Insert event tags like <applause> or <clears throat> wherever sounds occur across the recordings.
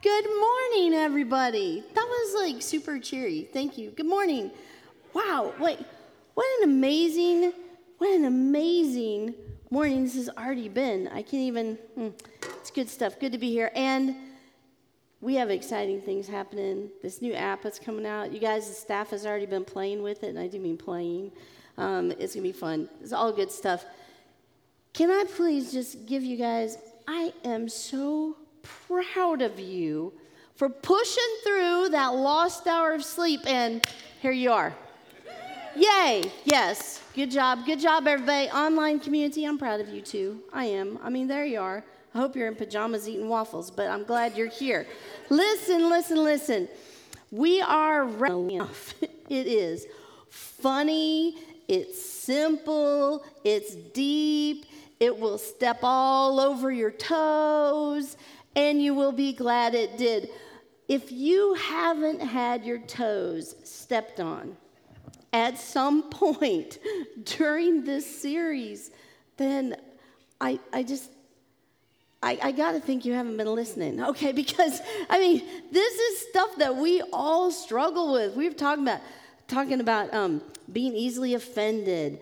Good morning, everybody. That was like super cheery. Thank you. Good morning. Wow, wait, what an amazing, what an amazing morning this has already been. I can't even, hmm, it's good stuff. Good to be here. And we have exciting things happening. This new app that's coming out. You guys, the staff has already been playing with it, and I do mean playing. Um, it's gonna be fun. It's all good stuff. Can I please just give you guys, I am so proud of you for pushing through that lost hour of sleep, and here you are. Yay, yes, good job, good job, everybody. Online community, I'm proud of you too. I am. I mean, there you are. I hope you're in pajamas eating waffles, but I'm glad you're here. listen, listen, listen. We are enough. <laughs> it is funny, it's simple, it's deep, it will step all over your toes and you will be glad it did. If you haven't had your toes stepped on at some point <laughs> during this series, then I, I just, I, I got to think you haven't been listening, <laughs> okay? Because, I mean, this is stuff that we all struggle with. We've talked about, talking about um, being easily offended,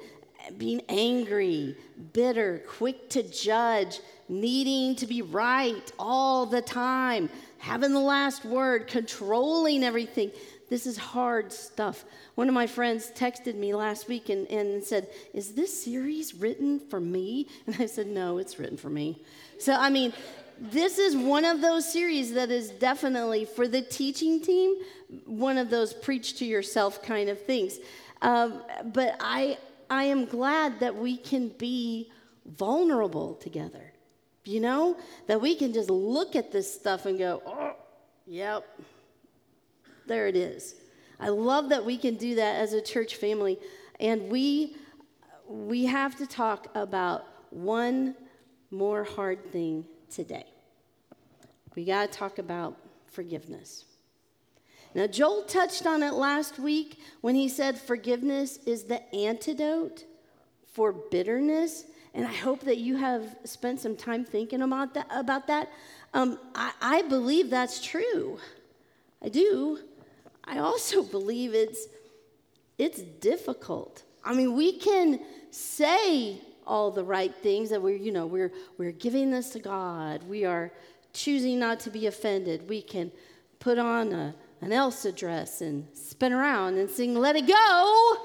being angry, bitter, quick to judge, needing to be right all the time, having the last word, controlling everything. This is hard stuff. One of my friends texted me last week and, and said, Is this series written for me? And I said, No, it's written for me. So, I mean, this is one of those series that is definitely for the teaching team, one of those preach to yourself kind of things. Um, but I, I am glad that we can be vulnerable together. You know, that we can just look at this stuff and go, oh, yep, there it is. I love that we can do that as a church family. And we, we have to talk about one more hard thing today. We got to talk about forgiveness. Now, Joel touched on it last week when he said forgiveness is the antidote for bitterness and I hope that you have spent some time thinking about that. About that. Um, I, I believe that's true. I do. I also <laughs> believe it's it's difficult. I mean, we can say all the right things that we're, you know, we're we're giving this to God. We are choosing not to be offended. We can put on a, an Elsa dress and spin around and sing "Let It Go."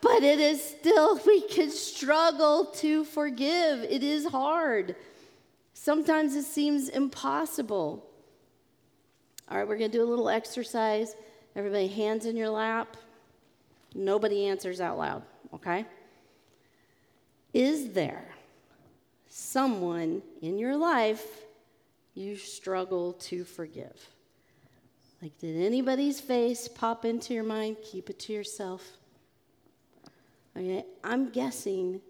But it is still, <laughs> we can struggle to forgive. It is hard. Sometimes it seems impossible. All right, we're going to do a little exercise. Everybody, hands in your lap. Nobody answers out loud, okay? Is there someone in your life you struggle to forgive? Like, did anybody's face pop into your mind? Keep it to yourself. Okay, I'm guessing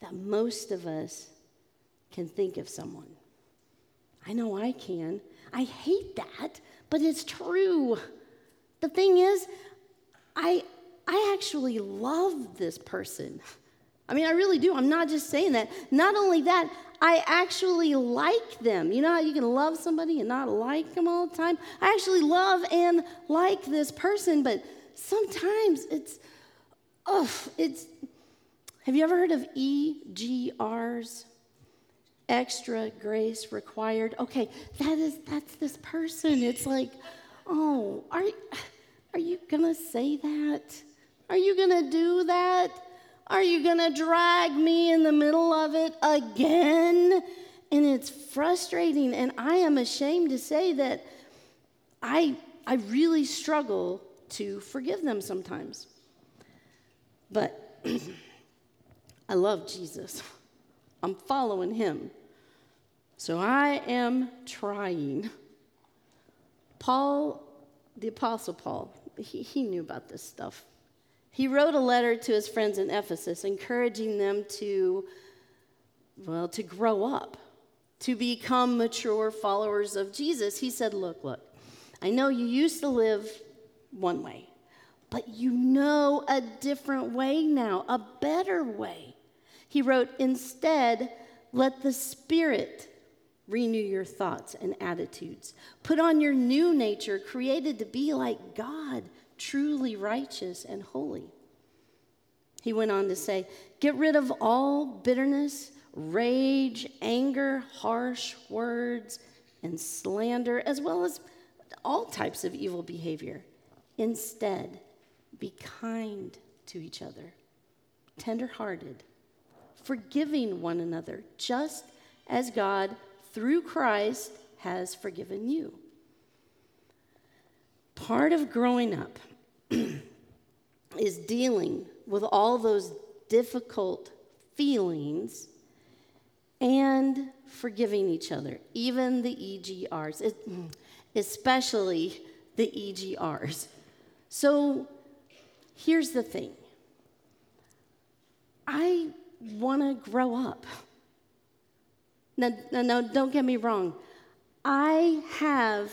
that most of us can think of someone. I know I can. I hate that, but it's true. The thing is, I, I actually love this person. I mean, I really do. I'm not just saying that. Not only that, I actually like them. You know how you can love somebody and not like them all the time? I actually love and like this person, but sometimes it's oh, it's. Have you ever heard of EGRs? Extra grace required. Okay, that is that's this person. It's like, oh, are are you gonna say that? Are you gonna do that? Are you gonna drag me in the middle of it again? And it's frustrating, and I am ashamed to say that I I really struggle to forgive them sometimes. But <clears throat> I love Jesus. I'm following him. So I am trying. Paul, the Apostle Paul, he, he knew about this stuff. He wrote a letter to his friends in Ephesus, encouraging them to, well, to grow up, to become mature followers of Jesus. He said, Look, look, I know you used to live one way, but you know a different way now, a better way. He wrote, Instead, let the Spirit Renew your thoughts and attitudes. Put on your new nature, created to be like God, truly righteous and holy. He went on to say, Get rid of all bitterness, rage, anger, harsh words, and slander, as well as all types of evil behavior. Instead, be kind to each other, tenderhearted, forgiving one another, just as God, through Christ, has forgiven you. Part of growing up <clears throat> is dealing with all those difficult feelings and forgiving each other, even the EGRs, <clears throat> especially the EGRs. So here's the thing I want to grow up. Now, no, no, don't get me wrong. I have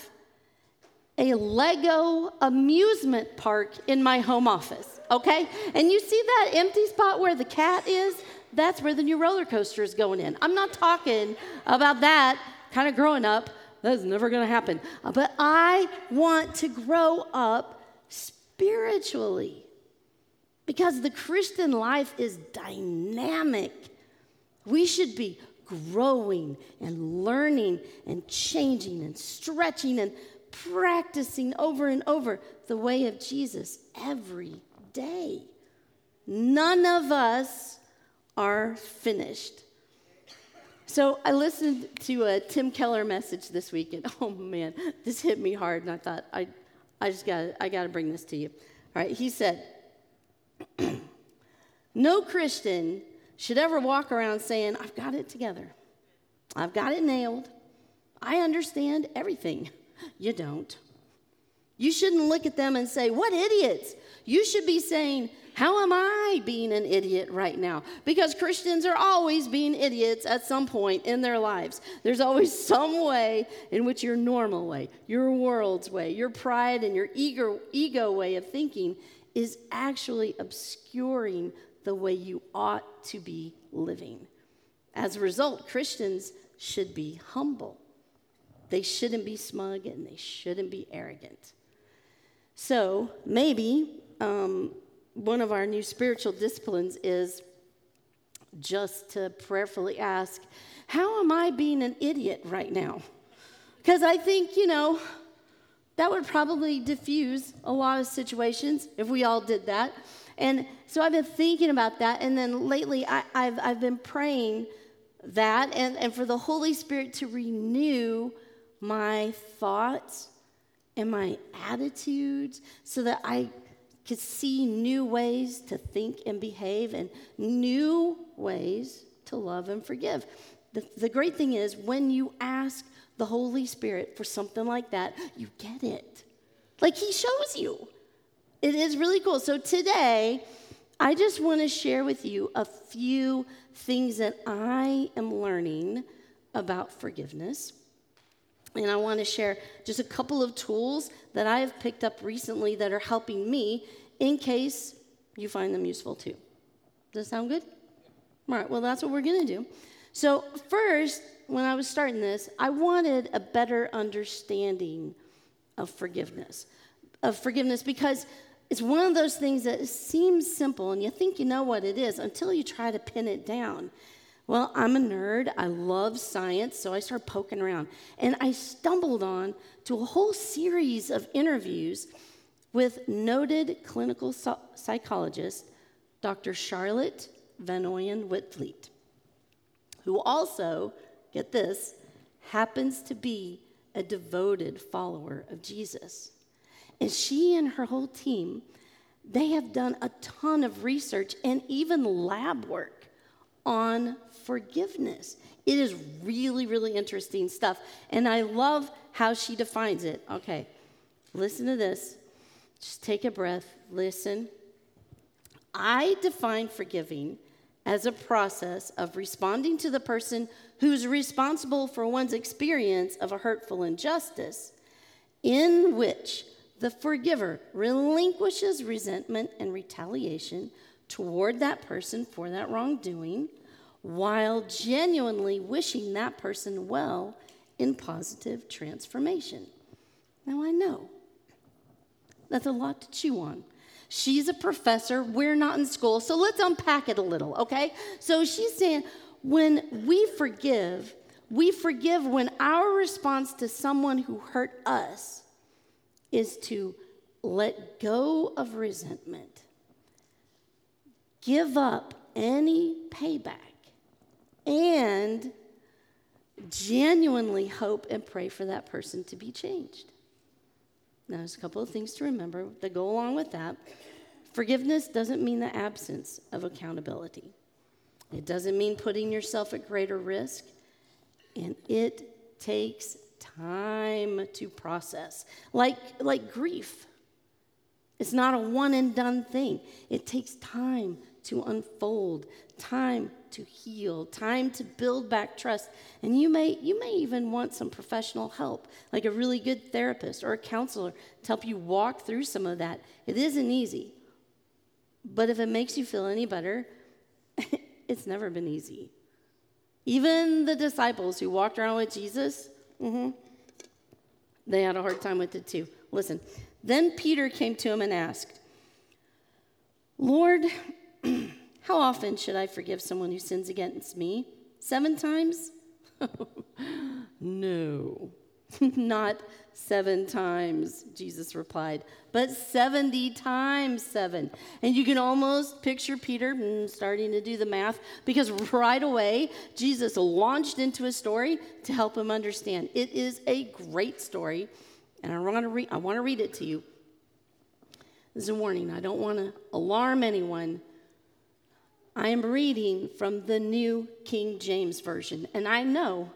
a Lego amusement park in my home office, okay? And you see that empty spot where the cat is? That's where the new roller coaster is going in. I'm not talking about that kind of growing up. That's never to happen. Uh, but I want to grow up spiritually because the Christian life is dynamic. We should be growing and learning and changing and stretching and practicing over and over the way of Jesus every day. None of us are finished. So I listened to a Tim Keller message this week, and <laughs> oh man, this hit me hard, and I thought I, I just got I got to bring this to you. All right, he said, <clears throat> "No Christian should ever walk around saying I've got it together, I've got it nailed, I understand everything." <laughs> You don't. You shouldn't look at them and say, What idiots! You should be saying, How am I being an idiot right now? Because Christians are always being idiots at some point in their lives. There's always <laughs> some way in which your normal way, your world's way, your pride and your ego, ego way of thinking is actually obscuring the way you ought to be living. As a result, Christians should be humble. They shouldn't be smug and they shouldn't be arrogant. So maybe um, one of our new spiritual disciplines is just to prayerfully ask, How am I being an idiot right now? Because I think, you know, that would probably diffuse a lot of situations if we all did that. And so I've been thinking about that. And then lately, I, have I've been praying that and, and for the Holy Spirit to renew my thoughts and my attitudes so that I could see new ways to think and behave and new ways to love and forgive. The, the great thing is, when you ask the Holy Spirit for something like that, you get it. Like He shows you. It is really cool. So today, I just want to share with you a few things that I am learning about forgiveness. And I want to share just a couple of tools that I have picked up recently that are helping me in case you find them useful too. Does that sound good? All right, well, that's what we're going to do. So, first, when I was starting this, I wanted a better understanding of forgiveness. Of forgiveness because it's one of those things that seems simple and you think you know what it is until you try to pin it down. Well, I'm a nerd. I love science, so I started poking around. And I stumbled on to a whole series of interviews with noted clinical psychologist Dr. Charlotte vanOyen Witvliet, who also, get this, happens to be a devoted follower of Jesus. And she and her whole team, they have done a ton of research and even lab work on forgiveness. It is really, really interesting stuff. And I love how she defines it. Okay, listen to this. Just take a breath, listen. I define forgiving as a process of responding to the person who's responsible for one's experience of a hurtful injustice, in which the forgiver relinquishes resentment and retaliation toward that person for that wrongdoing while genuinely wishing that person well in positive transformation. Now, I know that's a lot to chew on. She's a professor, we're not in school, so let's unpack it a little, okay? So she's saying when we forgive, we forgive when our response to someone who hurt us is to let go of resentment, give up any payback, and genuinely hope and pray for that person to be changed. Now, there's a couple of things to remember that go along with that. Forgiveness doesn't mean the absence of accountability, it doesn't mean putting yourself at greater risk, and it takes time to process. Like, like grief. It's not a one and done thing. It takes time to unfold, time to heal, time to build back trust. And you may you may even want some professional help, like a really good therapist or a counselor to help you walk through some of that. It isn't easy. But if it makes you feel any better, <laughs> it's never been easy. Even the disciples who walked around with Jesus, mm-hmm, they had a hard time with it too. Listen, then Peter came to him and asked, Lord, <clears throat> how often should I forgive someone who sins against me? Seven times? <laughs> no, <laughs> not seven times, Jesus replied, but 70 times seven. And you can almost picture Peter mm, starting to do the math because right away, Jesus launched into a story to help him understand. It is a great story, and I want to, re- I want to read it to you. This is a warning. I don't want to alarm anyone. I am reading from the New King James Version, and I know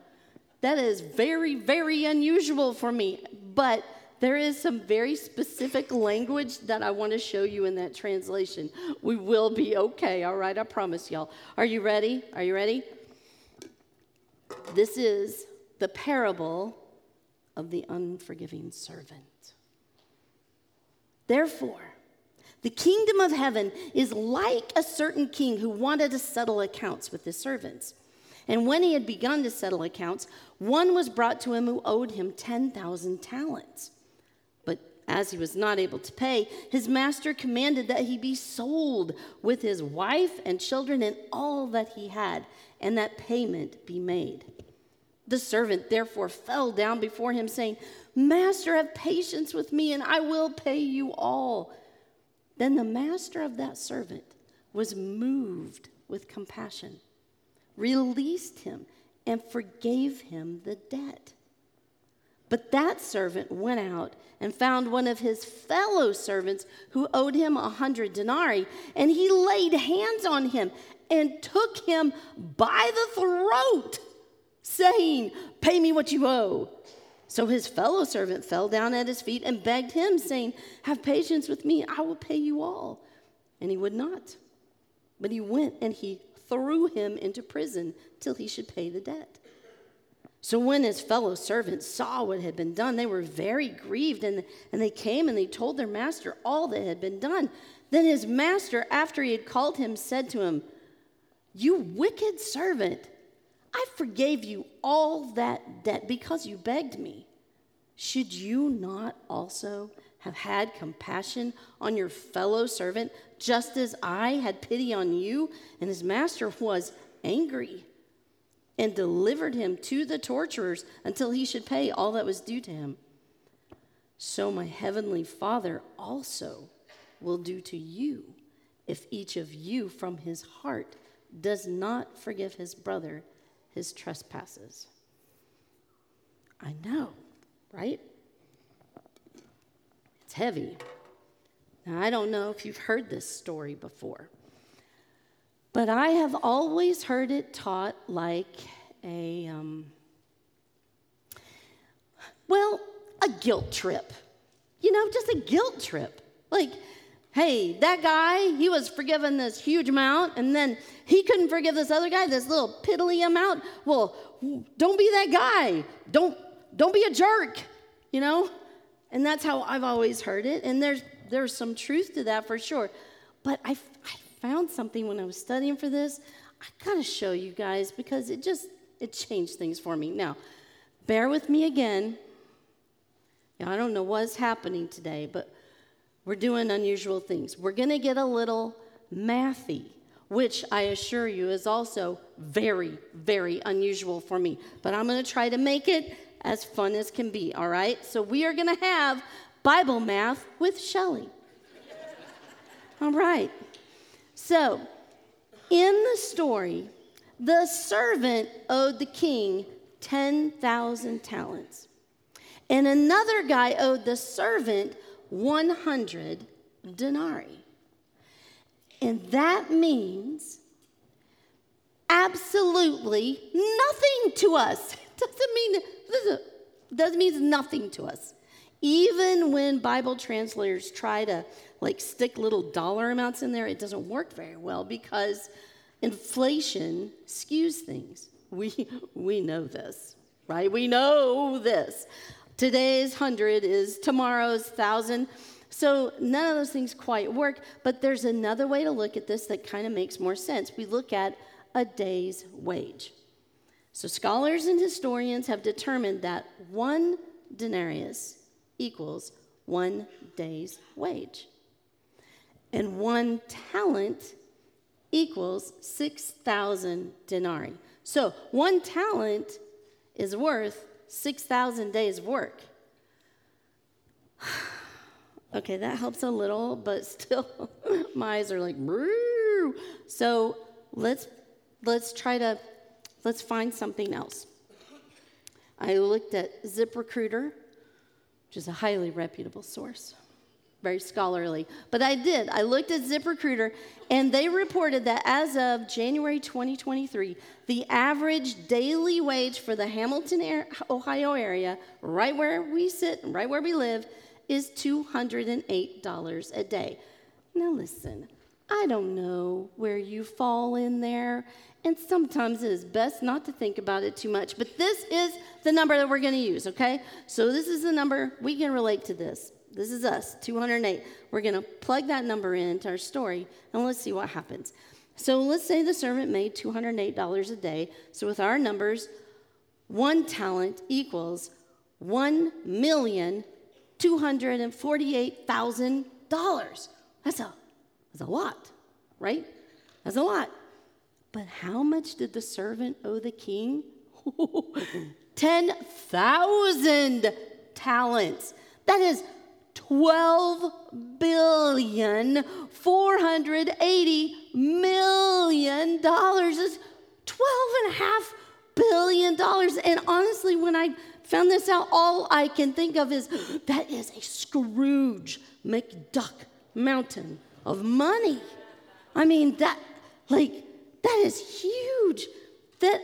that is very, very unusual for me, but there is some very specific language that I want to show you in that translation. We will be okay, all right? I promise y'all. Are you ready? Are you ready? This is the parable of the unforgiving servant. Therefore, the kingdom of heaven is like a certain king who wanted to settle accounts with his servants. And when he had begun to settle accounts, one was brought to him who owed him 10,000 talents. But as he was not able to pay, his master commanded that he be sold with his wife and children and all that he had, and that payment be made. The servant therefore fell down before him, saying, Master, have patience with me, and I will pay you all. Then the master of that servant was moved with compassion, released him, and forgave him the debt. But that servant went out and found one of his fellow servants who owed him a hundred denarii, and he laid hands on him and took him by the throat, saying, Pay me what you owe. So his fellow servant fell down at his feet and begged him, saying, Have patience with me, I will pay you all. And he would not. But he went and he threw him into prison till he should pay the debt. So when his fellow servants saw what had been done, they were very grieved, and, and they came and they told their master all that had been done. Then his master, after he had called him, said to him, You wicked servant. I forgave you all that debt because you begged me. Should you not also have had compassion on your fellow servant, just as I had pity on you? And his master was angry and delivered him to the torturers until he should pay all that was due to him. So my heavenly Father also will do to you if each of you from his heart does not forgive his brother his trespasses. I know, right? It's heavy. Now, I don't know if you've heard this story before, but I have always heard it taught like a, um, well, a guilt trip. You know, just a guilt trip. Like, hey, that guy, he was forgiven this huge amount, and then he couldn't forgive this other guy, this little piddly amount. Well, don't be that guy. Don't don't be a jerk, you know? And that's how I've always heard it. And there's there's some truth to that for sure. But I, I found something when I was studying for this. I gotta show you guys because it just it changed things for me. Now, bear with me again. Now, I don't know what's happening today, but we're doing unusual things. We're going to get a little mathy, which I assure you is also very, very unusual for me. But I'm going to try to make it as fun as can be, all right? So we are going to have Bible math with Shelli. all right. So, in the story, the servant owed the king 10,000 talents. And another guy owed the servant 100 denarii. And that means absolutely nothing to us. <laughs> Doesn't mean doesn't mean nothing to us. Even when Bible translators try to like stick little dollar amounts in there, it doesn't work very well because inflation skews things. We <laughs> we know this, right? We know this. Today's hundred is tomorrow's thousand. So none of those things quite work, but there's another way to look at this that kind of makes more sense. We look at a day's wage. So scholars and historians have determined that one denarius equals one day's wage. And one talent equals 6,000 denarii. So one talent is worth 6,000 days' work. <sighs> okay, that helps a little, but still, <laughs> my eyes are like, Brew. so let's let's try to let's find something else. I looked at ZipRecruiter, which is a highly reputable source very scholarly. But I did. I looked at ZipRecruiter, and they reported that as of January 2023, the average daily wage for the Hamilton, Ohio area, right where we sit, right where we live, is $208 a day. Now, listen, I don't know where you fall in there, and sometimes it is best not to think about it too much, but this is the number that we're going to use, okay? So, this is the number we can relate to this. This is us, 208. We're going to plug that number into our story and let's see what happens. So let's say the servant made $208 a day. So with our numbers, one talent equals $1,248,000. That's a, that's a lot, right? That's a lot. But how much did the servant owe the king? <laughs> 10,000 talents. That is 12 billion 480 million dollars. Is 12 and a half billion dollars. And honestly when i found this out all i can think of is that is a scrooge mcduck mountain of money. I mean that like that is huge. That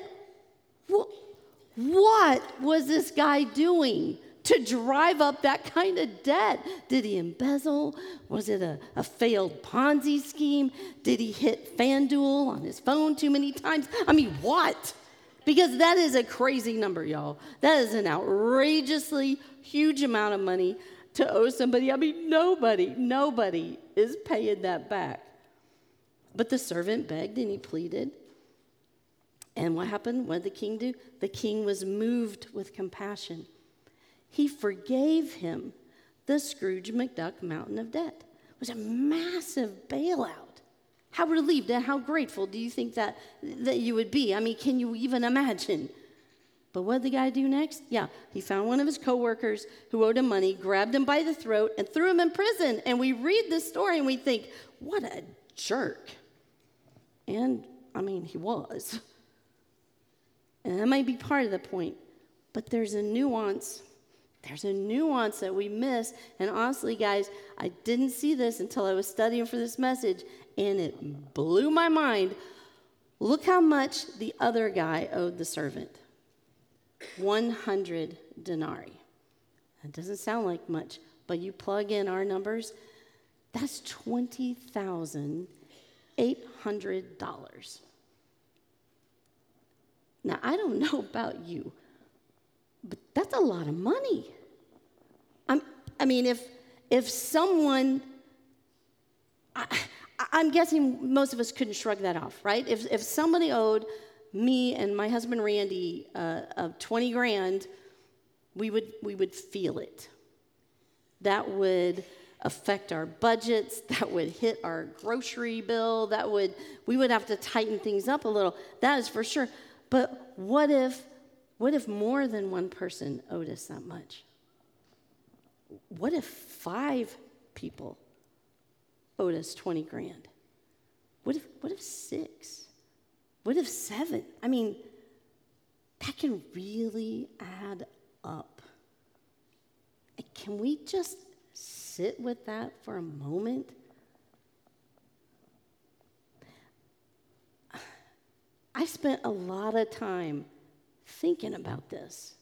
what was this guy doing to drive up that kind of debt? Did he embezzle? Was it a, a failed Ponzi scheme? Did he hit FanDuel on his phone too many times? I mean, what? Because that is a crazy number, y'all. That is an outrageously huge amount of money to owe somebody. I mean, nobody, nobody is paying that back. But the servant begged and he pleaded. And what happened? What did the king do? The king was moved with compassion. He forgave him the Scrooge McDuck mountain of debt. It was a massive bailout. How relieved and how grateful do you think that, that you would be? I mean, can you even imagine? But what did the guy do next? Yeah, he found one of his coworkers who owed him money, grabbed him by the throat, and threw him in prison. And we read this story and we think, what a jerk. And I mean, he was. And that might be part of the point. But there's a nuance there's a nuance that we miss. And honestly, guys, I didn't see this until I was studying for this message, and it blew my mind. Look how much the other guy owed the servant 100 denarii. That doesn't sound like much, but you plug in our numbers, that's $20,800. Now, I don't <laughs> know about you, that's a lot of money. I'm, I mean, if, if someone, I, I'm guessing most of us couldn't shrug that off, right? If, if somebody owed me and my husband Randy uh, 20 grand, we would, we would feel it. That would affect our budgets, that would hit our grocery bill, that would, we would have to tighten things up a little. That is for sure. But what if, what if more than one person owed us that much? What if five people owed us 20 grand? What if, what if six? What if seven? I mean, that can really add up. Can we just sit with that for a moment? <sighs> I spent a lot of time thinking about this.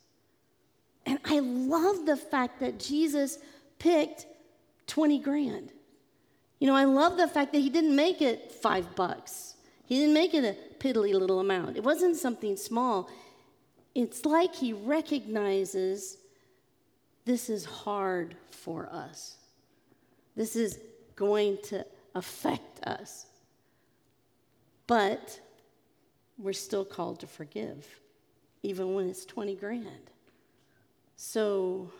And I love the fact that Jesus picked 20 grand. You know, I love the fact that he didn't make it five bucks. He didn't make it a piddly little amount. It wasn't something small. It's like he recognizes this is hard for us. This is going to affect us. But we're still called to forgive, even when it's 20 grand. So,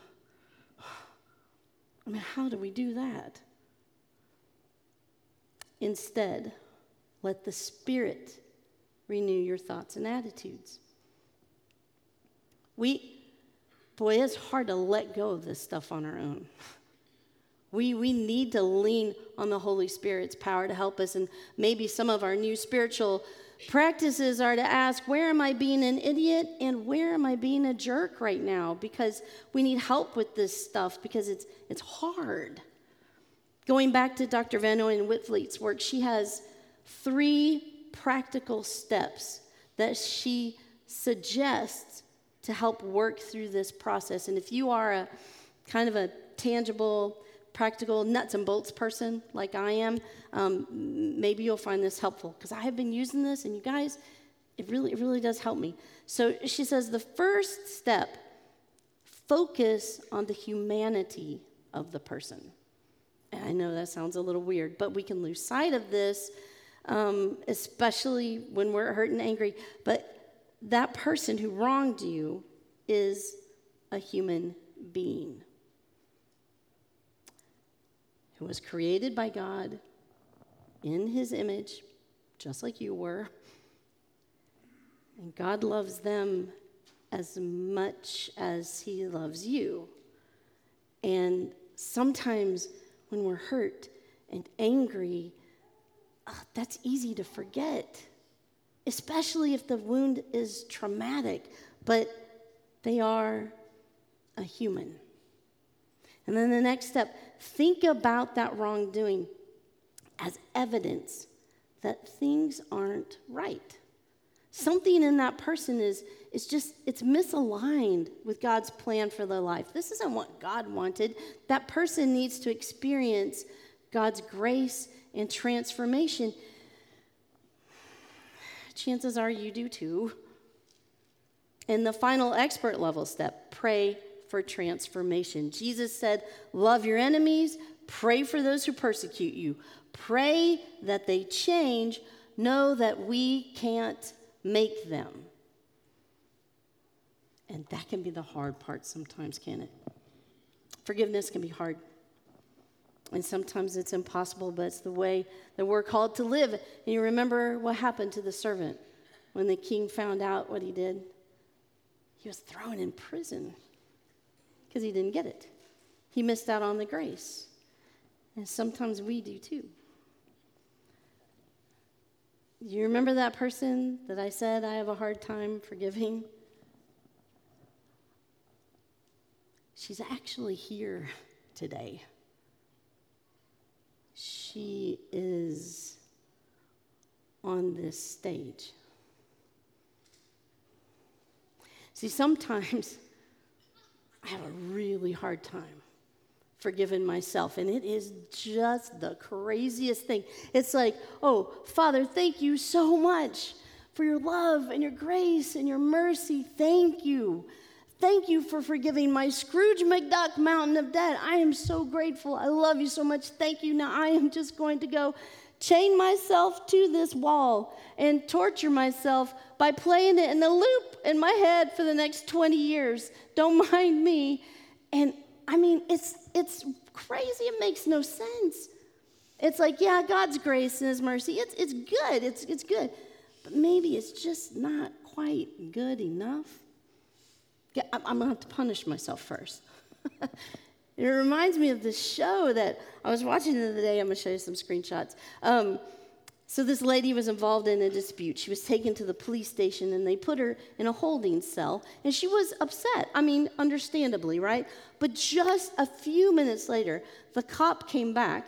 I mean, how do we do that? Instead, let the Spirit renew your thoughts and attitudes. We, boy, it's hard to let go of this stuff on our own. We, we need to lean on the Holy Spirit's power to help us. And maybe some of our new spiritual practices are to ask, where am I being an idiot and where am I being a jerk right now? Because we need help with this stuff because it's, it's hard. Going back to Dr. vanOyen Witvliet's work, she has three practical steps that she suggests to help work through this process. And if you are a kind of a tangible, practical, nuts and bolts person like I am, um, maybe you'll find this helpful because I have been using this, and you guys, it really, it really does help me. So she says the first step focus on the humanity of the person. And I know that sounds a little weird, but we can lose sight of this, um, especially when we're hurt and angry. But that person who wronged you is a human being who was created by God in his image, just like you were. And God loves them as much as he loves you. And sometimes when we're hurt and angry, oh, that's easy to forget, especially if the wound is traumatic, but they are a human. And then the next step think about that wrongdoing as evidence that things aren't right. Something in that person is, is just, it's misaligned with God's plan for their life. This isn't what God wanted. That person needs to experience God's grace and transformation. Chances are you do too. And the final expert level step pray for transformation. Jesus said, Love your enemies, pray for those who persecute you, pray that they change. Know that we can't make them. And that can be the hard part sometimes, can it? Forgiveness can be hard. And sometimes it's impossible, but it's the way that we're called to live. And you remember what happened to the servant when the king found out what he did? He was thrown in prison because he didn't get it. He missed out on the grace. And sometimes we do too. You remember that person that I said I have a hard time forgiving? She's actually here today. She is on this stage. See, sometimes I have a really hard time forgiving myself. And it is just the craziest thing. It's like, oh, Father, thank you so much for your love and your grace and your mercy. Thank you. Thank you for forgiving my Scrooge McDuck mountain of debt. I am so grateful. I love you so much. Thank you. Now I am just going to go chain myself to this wall and torture myself by playing it in a loop in my head for the next 20 years. Don't <laughs> mind me. And I mean, it's, it's crazy. It makes no sense. It's like, yeah, God's grace and His mercy, it's, it's good. It's, it's good. But maybe it's just not quite good enough. Yeah, I'm, to have to punish myself first. <laughs> it reminds me of this show that I was watching the other day. I'm going to show you some screenshots. Um, so, this lady was involved in a dispute. She was taken to the police station and they put her in a holding cell. And she was upset. I mean, understandably, right? But just a few minutes later, the cop came back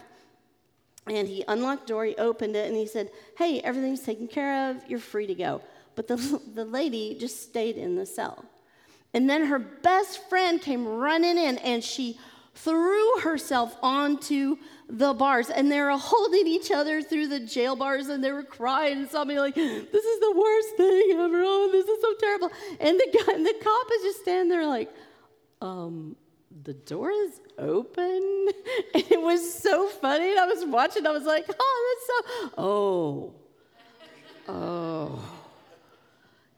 and he unlocked the door, he opened it, and he said, Hey, everything's taken care of. You're free to go. But the, <laughs> the lady just stayed in the cell. And then her best friend came running in and she threw herself onto the bars and they were holding each other through the jail bars and they were crying and something like this is the worst thing ever. Oh this is so terrible. And the guy and the cop is just standing there like um the door is open? <laughs> And it was so funny. And i was watching. I was like oh that's so oh. Oh.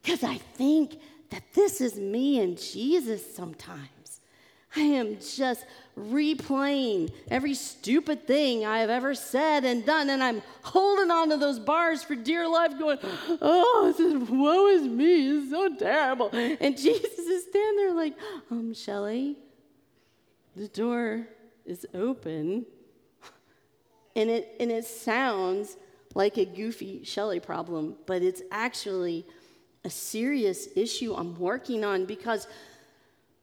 Because i think that this is me and jesus sometimes I am just replaying every stupid thing I have ever said and done, and I'm holding on to those bars for dear life, going, Oh, this is, woe is me, it's so terrible. And <laughs> Jesus is standing there like, Um, Shelli, the door is open. And it, and it sounds like a goofy Shelli problem, but it's actually a serious issue I'm working on because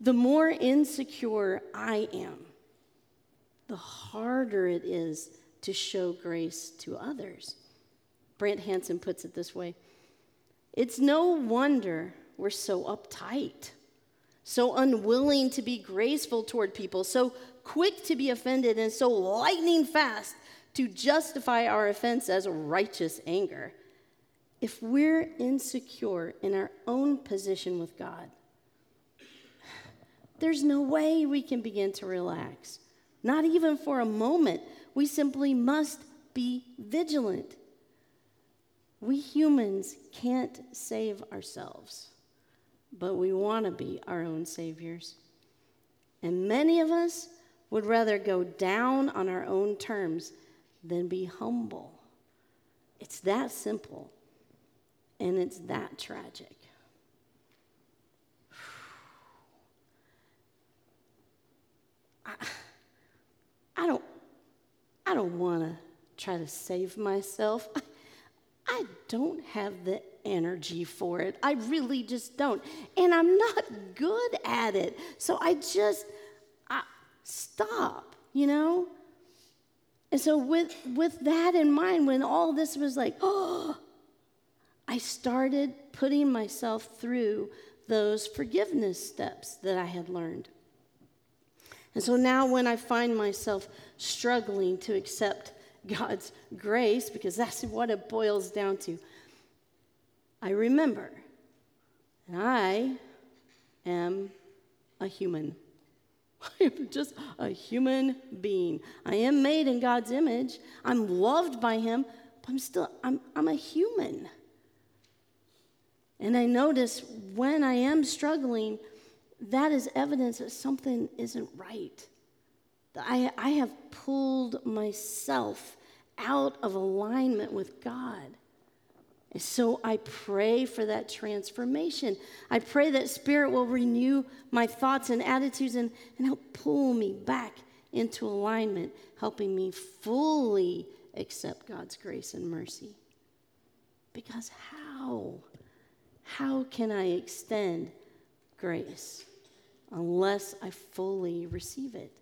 the more insecure I am, the harder it is to show grace to others. Brant Hansen puts it this way It's no wonder we're so uptight, so unwilling to be graceful toward people, so quick to be offended, and so lightning fast to justify our offense as righteous anger. If we're insecure in our own position with God, there's no way we can begin to relax. Not even for a moment. We simply must be vigilant. We humans can't save ourselves, but we want to be our own saviors. And many of us would rather go down on our own terms than be humble. It's that simple, and it's that tragic. I, don't, I don't want to try to save myself. I, I don't have the energy for it. I really just don't. And I'm not good at it. So I just I, stop, you know? And so with with that in mind, when all this was like, oh, <gasps> I started putting myself through those forgiveness steps that I had learned. And so now, when I find myself struggling to accept God's grace, because that's what it boils down to, I remember that I am a human. <laughs> I am just a human being. I am made in God's image. I'm loved by Him, but I'm still, I'm, I'm a human. And I notice when I am struggling, that is evidence that something isn't right. I, I have pulled myself out of alignment with God. And so I pray for that transformation. I pray that Spirit will renew my thoughts and attitudes and, and help pull me back into alignment, helping me fully accept God's grace and mercy. Because how? How can I extend grace? Unless I fully receive it.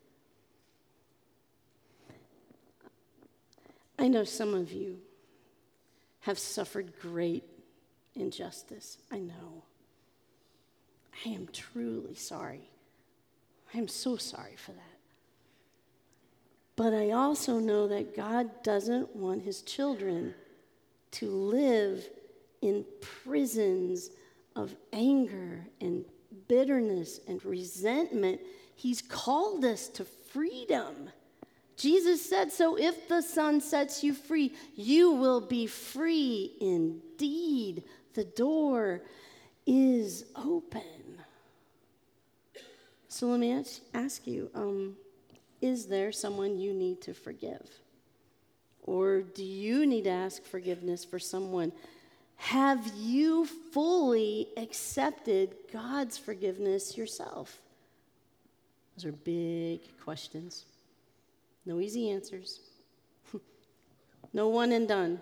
I know some of you have suffered great injustice. I know. I am truly sorry. I am so sorry for that. But I also know that God doesn't want his children to live in prisons of anger and bitterness and resentment. He's called us to freedom, Jesus said, So if the Son sets you free, you will be free indeed. The door is open. So let me ask, you um, is there someone you need to forgive? Or do you need to ask forgiveness for someone? Have you fully accepted God's forgiveness yourself? Those are big questions. No easy answers. <laughs> no one and done.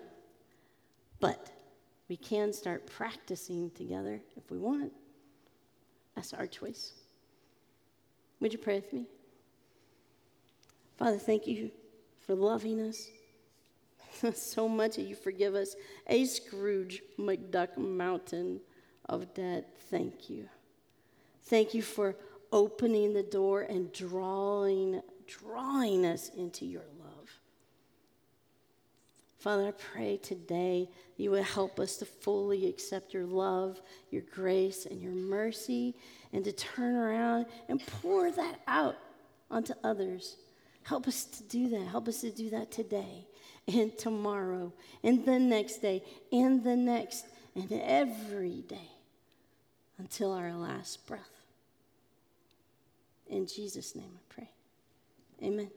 But we can start practicing together if we want. That's our choice. Would you pray with me? Father, thank you for loving us <laughs> so much that you forgive us. A Scrooge McDuck mountain of debt. Thank you. Thank you for opening the door and drawing, drawing us into your love. Father, I pray today you would help us to fully accept your love, your grace, and your mercy, and to turn around and pour that out onto others. Help us to do that. Help us to do that today and tomorrow and the next day and the next and every day until our last breath. In Jesus' name I pray. Amen.